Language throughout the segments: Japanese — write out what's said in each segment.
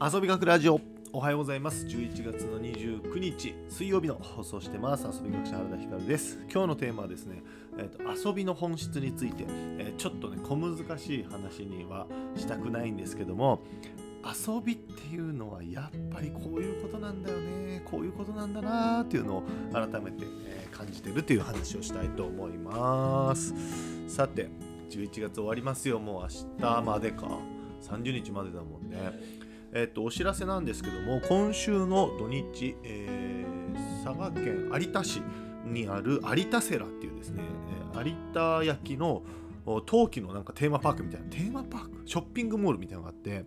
遊び学ラジオ。おはようございます。11月の29日水曜日の放送してます。遊び学者原田光です。今日のテーマはですね、えーと、遊びの本質について、えー、ちょっとね小難しい話にはしたくないんですけども遊びっていうのはやっぱりこういうことなんだよね。こういうことなんだなーっていうのを改めて、え、感じてるという話をしたいと思います。さて11月終わりますよ。もう明日までか。30日までだもんね。えっと、お知らせなんですけども今週の土日、えー、佐賀県有田市にある有田セラっていうですね有田焼の冬季のなんかテーマパークみたいなテーマパーク？ショッピングモールみたいなのがあって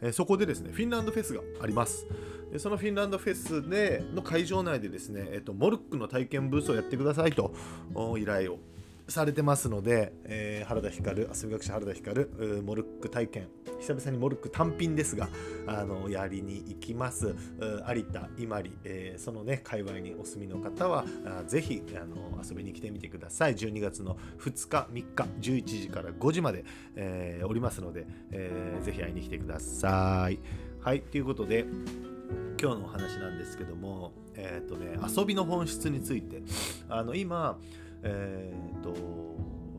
えそこでですねフィンランドフェスがあります。でそのフィンランドフェスでの会場内でですね、えっと、モルックの体験ブースをやってくださいと依頼をされてますので、えー、原田光遊び学者原田光モルック体験。久々にモルック単品ですがあのやりに行きます。有田伊万里、えー、そのね界隈にお住みの方はぜひあの遊びに来てみてください。12月の2日3日11時から5時まで、えー、おりますので、えー、ぜひ会いに来てください。はいということで今日のお話なんですけどもえっ、ー、とね遊びの本質について。あの今え、ー、と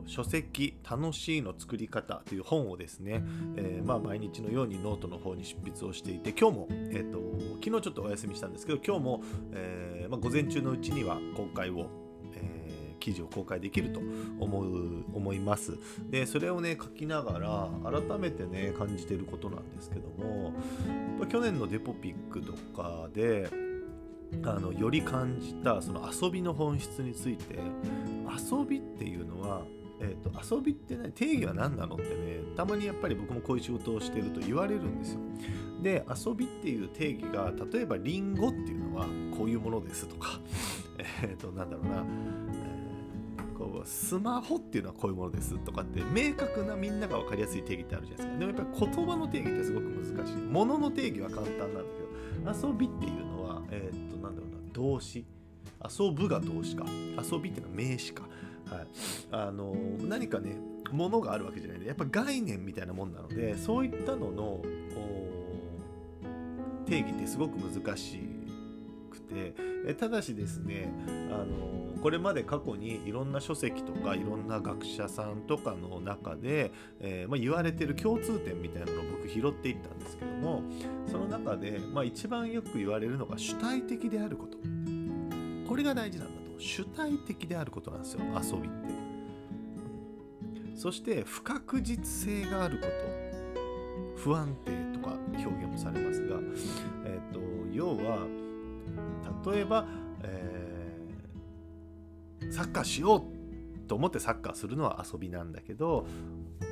書籍「楽しいの作り方」という本をですね、えー、まあ、毎日のようにノートの方に執筆をしていて今日も、えーと、昨日ちょっとお休みしたんですけど今日も、えー、まあ、午前中のうちには公開を、え記事を公開できると思う思います。でそれをね書きながら改めてね感じてることなんですけども去年のデポピックとかであのより感じたその遊びの本質について遊びっていうのは、えーと、遊びってね定義は何なのってねたまにやっぱり僕もこういう仕事をしてると言われるんですよ。で遊びっていう定義が例えばリンゴっていうのはこういうものですとかえっ、となんだろうな、スマホっていうのはこういうものですとかって明確なみんなが分かりやすい定義ってあるじゃないですか。でもやっぱり言葉の定義ってすごく難しい。ものの定義は簡単なんだけど遊びっていうのはえっ、となんだろうな動詞遊ぶが動詞か遊びっていうのは名詞か、はい、あの何かねものがあるわけじゃないでやっぱ概念みたいなもんなのでそういったのの定義ってすごく難しくてえただしですねあのこれまで過去にいろんな書籍とかいろんな学者さんとかの中で、えー、まあ、言われてる共通点みたいなのを僕拾っていったんですけどもその中で、まあ、一番よく言われるのが主体的であること。これが大事なんだと。主体的であることなんですよ遊びって。そして不確実性があること。不安定とか表現もされますが、えーと、要は例えば、えー、サッカーしようと思ってサッカーするのは遊びなんだけど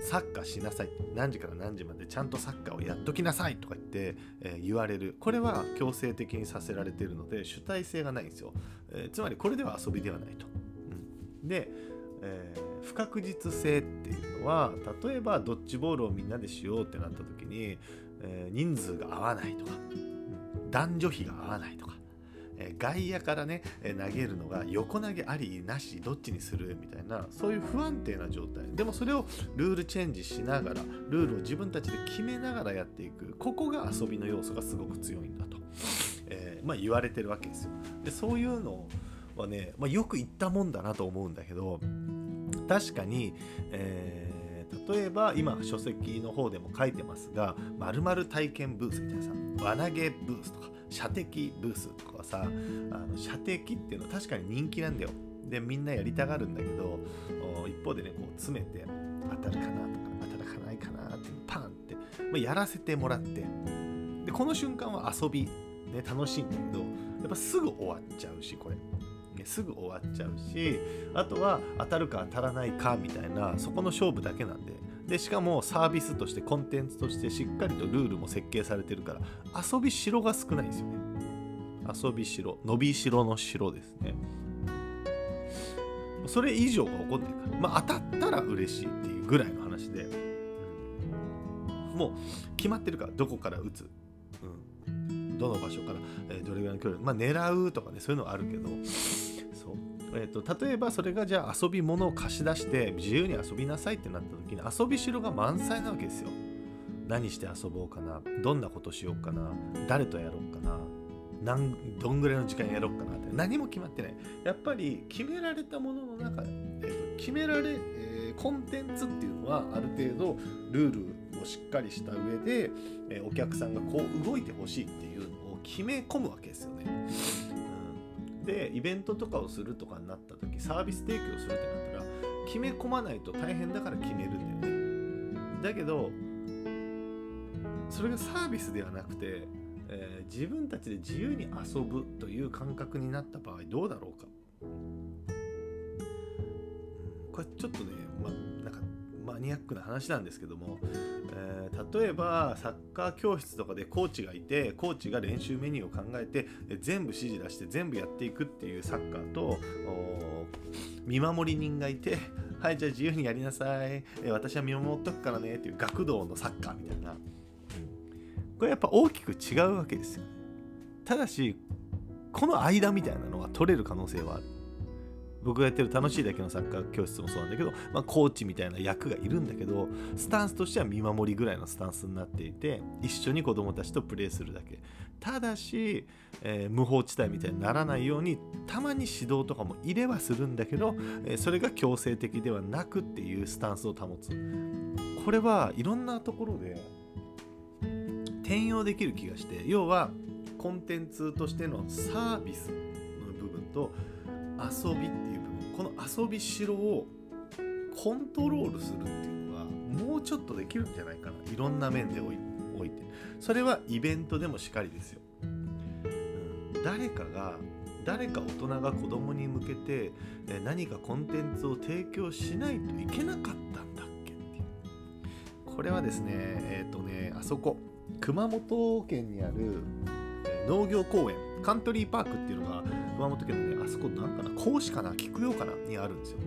サッカーしなさい。何時から何時までちゃんとサッカーをやっときなさいとか言って、えー、言われる。これは強制的にさせられているので主体性がないんですよ、えー、つまりこれでは遊びではないと、うん、で、えー、不確実性っていうのは例えばドッジボールをみんなでしようってなった時に、え人数が合わないとか、男女比が合わないとか外野からね、投げるのが横投げありなしどっちにするみたいなそういう不安定な状態。でもそれをルールチェンジしながらルールを自分たちで決めながらやっていく。ここが遊びの要素がすごく強いんだと、えー、まあ、言われてるわけですよ。でそういうのはね、まあ、よく言ったもんだなと思うんだけど確かに、えー例えば今書籍の方でも書いてますが〇〇体験ブースみたいなさ輪投げブースとか射的ブースとかさあの射的っていうのは確かに人気なんだよ。でみんなやりたがるんだけど一方でねこう詰めて当たるかなとか当たらないかなってパンって、まあ、やらせてもらって。でこの瞬間は遊び、ね、楽しいんだけどやっぱすぐ終わっちゃうしこれ。ね、すぐ終わっちゃうしあとは当たるか当たらないかみたいなそこの勝負だけなんで。でしかもサービスとしてコンテンツとしてしっかりとルールも設計されてるから遊びしろが少ないんですよね。遊びしろ伸びしろのしろですね。それ以上が起こんないから。まあ当たったら嬉しいっていうぐらいの話で。もう決まってるからどこから打つ、うん、どの場所から、え、どれぐらいの距離。まあ狙うとかねそういうのはあるけど。えーと、例えばそれがじゃあ遊び物を貸し出して自由に遊びなさいってなった時に遊びしろが満載なわけですよ。何して遊ぼうかな？どんなことしようかな？誰とやろうかな？何どんぐらいの時間やろうかな？って何も決まってない。やっぱり決められたものの中で、えーと、決められ、えー、コンテンツっていうのはある程度ルールをしっかりした上で、えー、お客さんがこう動いてほしいっていうのを決め込むわけですよね、でイベントとかをするとかになった時サービス提供するってなったら決め込まないと大変だから決めるんだよね。だけどそれがサービスではなくてえー、自分たちで自由に遊ぶという感覚になった場合どうだろうか、うん、これちょっとね、ま、なんかマニアックな話なんですけども、えー、例えばサッカー教室とかでコーチがいてコーチが練習メニューを考えて全部指示出して全部やっていくっていうサッカーと見守り人がいて はいじゃあ自由にやりなさい、え私は見守っとくからねっていう学童のサッカーみたいな。これやっぱ大きく違うわけですよ。ただしこの間みたいなのが取れる可能性はある。僕がやってる楽しいだけのサッカー教室もそうなんだけど、まあ、コーチみたいな役がいるんだけどスタンスとしては見守りぐらいのスタンスになっていて一緒に子供たちとプレーするだけ。ただし、えー、無法地帯みたいにならないようにたまに指導とかも入れはするんだけど、えー、それが強制的ではなくっていうスタンスを保つ。これはいろんなところで転用できる気がして要はコンテンツとしてのサービスの部分と遊びっていうこの遊びしろをコントロールするっていうのがもうちょっとできるんじゃないかな。いろんな面でおいて。それはイベントでもしかりですよ、うん、誰かが誰か大人が子供に向けて何かコンテンツを提供しないといけなかったんだっけっていう。これはですねえっ、ー、とねあそこ熊本県にある農業公園カントリーパークっていうのが熊本県のねあそこなんかな講師かな菊陽かなにあるんですよ。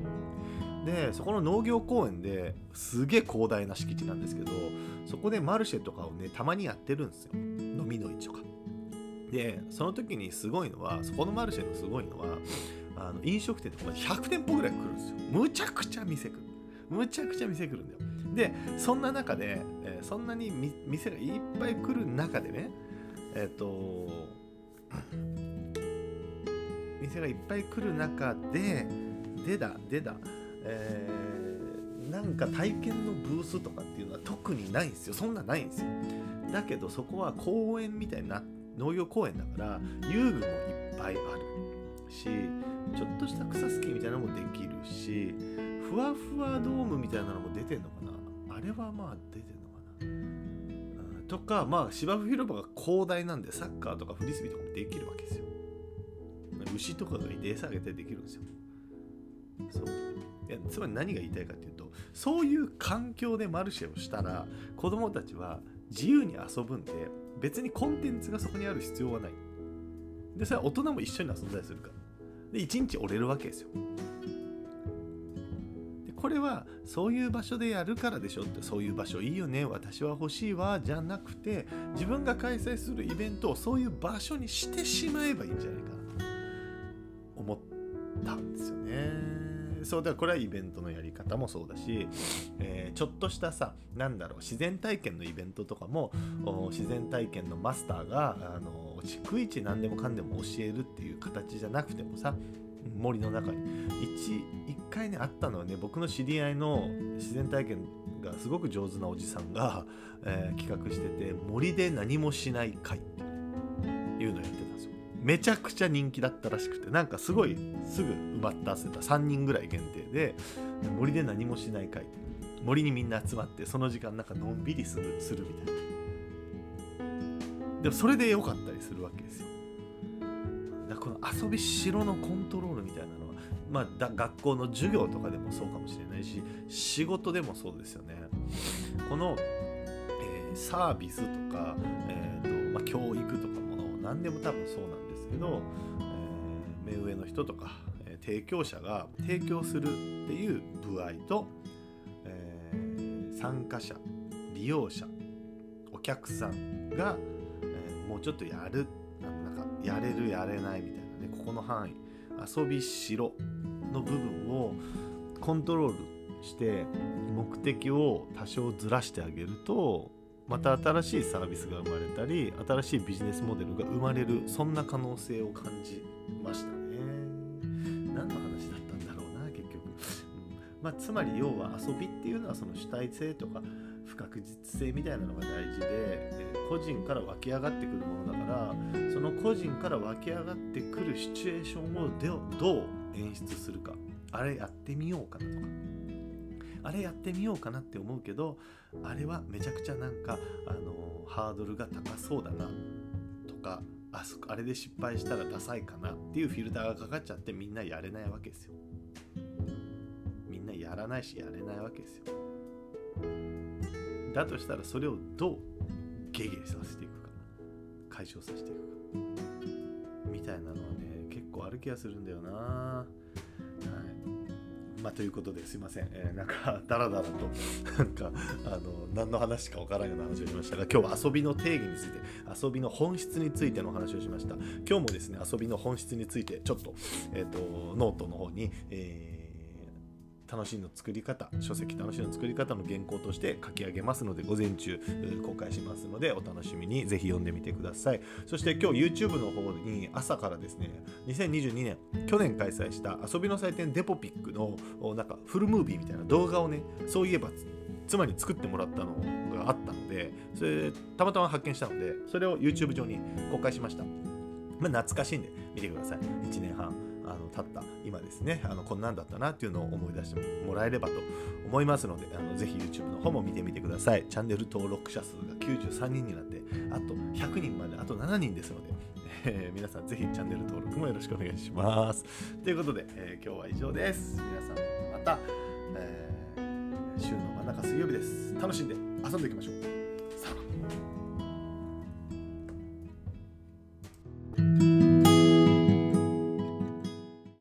でそこの農業公園ですげえ広大な敷地なんですけどそこでマルシェとかをねたまにやってるんですよ。飲みの市とか。でその時にすごいのはそこのマルシェのすごいのはあの飲食店とか100店舗ぐらい来るんですよ。むちゃくちゃ店来る。むちゃくちゃ店来るんだよ。でそんな中で、えー、そんなに店がいっぱい来る中でねえっ、ー、と店がいっぱい来る中ででだでだえー、なんか体験のブースとかっていうのは特にないんですよ。そんなないんですよ。だけどそこは公園みたいな農業公園だから遊具もいっぱいあるしちょっとした草スキーみたいなのもできるしふわふわドームみたいなのも出てんのかな。あれはまあ出てるのかな、とかまあ芝生広場が広大なんでサッカーとかフリスビーとかもできるわけですよ。牛とかがいて餌あげてできるんですよ。そう。いやつまり何が言いたいかっていうとそういう環境でマルシェをしたら子供たちは自由に遊ぶんで別にコンテンツがそこにある必要はない。でそれは大人も一緒に遊んだりするから。で一日折れるわけですよ。これはそういう場所でやるからでしょってそういう場所いいよね私は欲しいわじゃなくて自分が開催するイベントをそういう場所にしてしまえばいいんじゃないかな。たんですよね。そうだからこれはイベントのやり方もそうだし、えー、ちょっとしたさなんだろう自然体験のイベントとかも自然体験のマスターがあの逐一何でもかんでも教えるっていう形じゃなくてもさ森の中に 1, 1回ねあったのはね僕の知り合いの自然体験がすごく上手なおじさんが、えー、企画してて森で何もしない会っていうのをやってたんですよめちゃくちゃ人気だったらしくてなんかすごいすぐ埋まったせた3人ぐらい限定で森で何もしない会森にみんな集まってその時間なんかのんびりするするみたいな。でもそれで良かったりするわけですよ。だからこの遊びしろのコントロールみたいなのは、まあ、だ学校の授業とかでもそうかもしれないし仕事でもそうですよね。この、えー、サービスとか、えーとまあ、教育とかも何でも多分そうなんですけど、えー、目上の人とか、えー、提供者が提供するっていう部合と、えー、参加者利用者お客さんが、え、もうちょっとやるなんかやれるやれないみたいなねここの範囲遊びしろの部分をコントロールして目的を多少ずらしてあげるとまた新しいサービスが生まれたり新しいビジネスモデルが生まれるそんな可能性を感じましたね。何の話だったんだろうな結局、うん。まあ、つまり要は遊びっていうのはその主体性とか不確実性みたいなのが大事で、えー個人から湧き上がってくるものだからその個人から湧き上がってくるシチュエーションをどう演出するかあれやってみようかなとか。あれやってみようかなって思うけどあれはめちゃくちゃなんかあのハードルが高そうだなとかあそあれで失敗したらダサいかなっていうフィルターがかかっちゃってみんなやれないわけですよ。みんなやらないしやれないわけですよ。だとしたらそれをどうゲゲさせていくか解消させていくか。みたいなのはね結構ある気がするんだよな。まあということですいません、えーなんかダラダラと なんかあの何の話かわからんような話をしましたが今日は遊びの定義について遊びの本質についての話をしました。今日もですね遊びの本質についてちょっと,、えー、とノートの方に、えー楽しいの作り方書籍楽しいの作り方の原稿として書き上げますので午前中公開しますのでお楽しみにぜひ読んでみてください。そして今日 YouTube の方に朝からですね2022年去年開催した遊びの祭典デポピックのなんかフルムービーみたいな動画をねそういえば妻に作ってもらったのがあったのでそれたまたま発見したのでそれを YouTube 上に公開しました。まあ、懐かしいんで見てください。1年半。あの経った今ですねあのこんなんだったなっていうのを思い出してもらえればと思いますのであのぜひ YouTube の方も見てみてください。チャンネル登録者数が93人になってあと100人まであと7人ですので、えー皆さんぜひチャンネル登録もよろしくお願いします。ということで、えー今日は以上です。皆さんまた、えー週の真ん中水曜日です。楽しんで遊んでいきましょう。